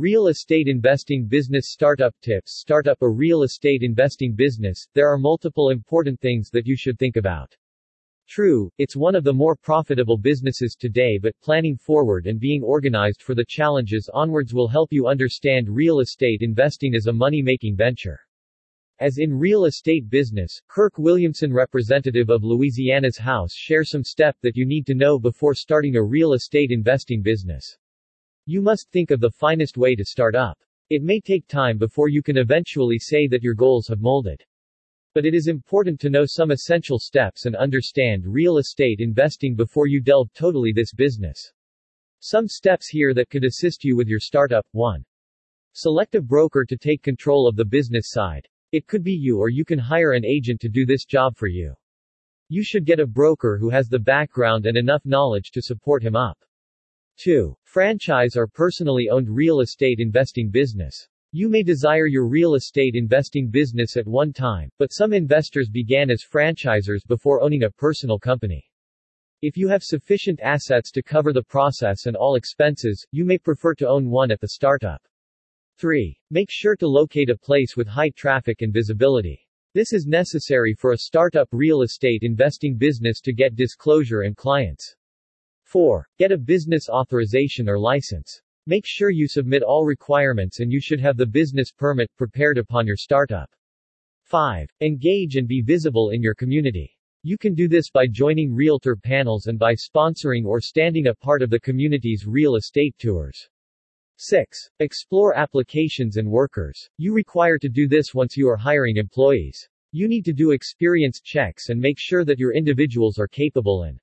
Real estate investing business startup tips Start up a real estate investing business, there are multiple important things that you should think about. True, it's one of the more profitable businesses today but planning forward and being organized for the challenges onwards will help you understand real estate investing as a money-making venture. As in real estate business, Kirk Williamson representative of Louisiana's House share some step that you need to know before starting a real estate investing business. You must think of the finest way to start up. It may take time before you can eventually say that your goals have molded. But it is important to know some essential steps and understand real estate investing before you delve totally this business. Some steps here that could assist you with your startup. 1. Select a broker to take control of the business side. It could be you or you can hire an agent to do this job for you. You should get a broker who has the background and enough knowledge to support him up. 2. Franchise or personally owned real estate investing business. You may desire your real estate investing business at one time, but some investors began as franchisers before owning a personal company. If you have sufficient assets to cover the process and all expenses, you may prefer to own one at the startup. 3. Make sure to locate a place with high traffic and visibility. This is necessary for a startup real estate investing business to get disclosure and clients. 4. Get a business authorization or license. Make sure you submit all requirements and you should have the business permit prepared upon your startup. 5. Engage and be visible in your community. You can do this by joining realtor panels and by sponsoring or standing a part of the community's real estate tours. 6. Explore applications and workers. You require to do this once you are hiring employees. You need to do experience checks and make sure that your individuals are capable and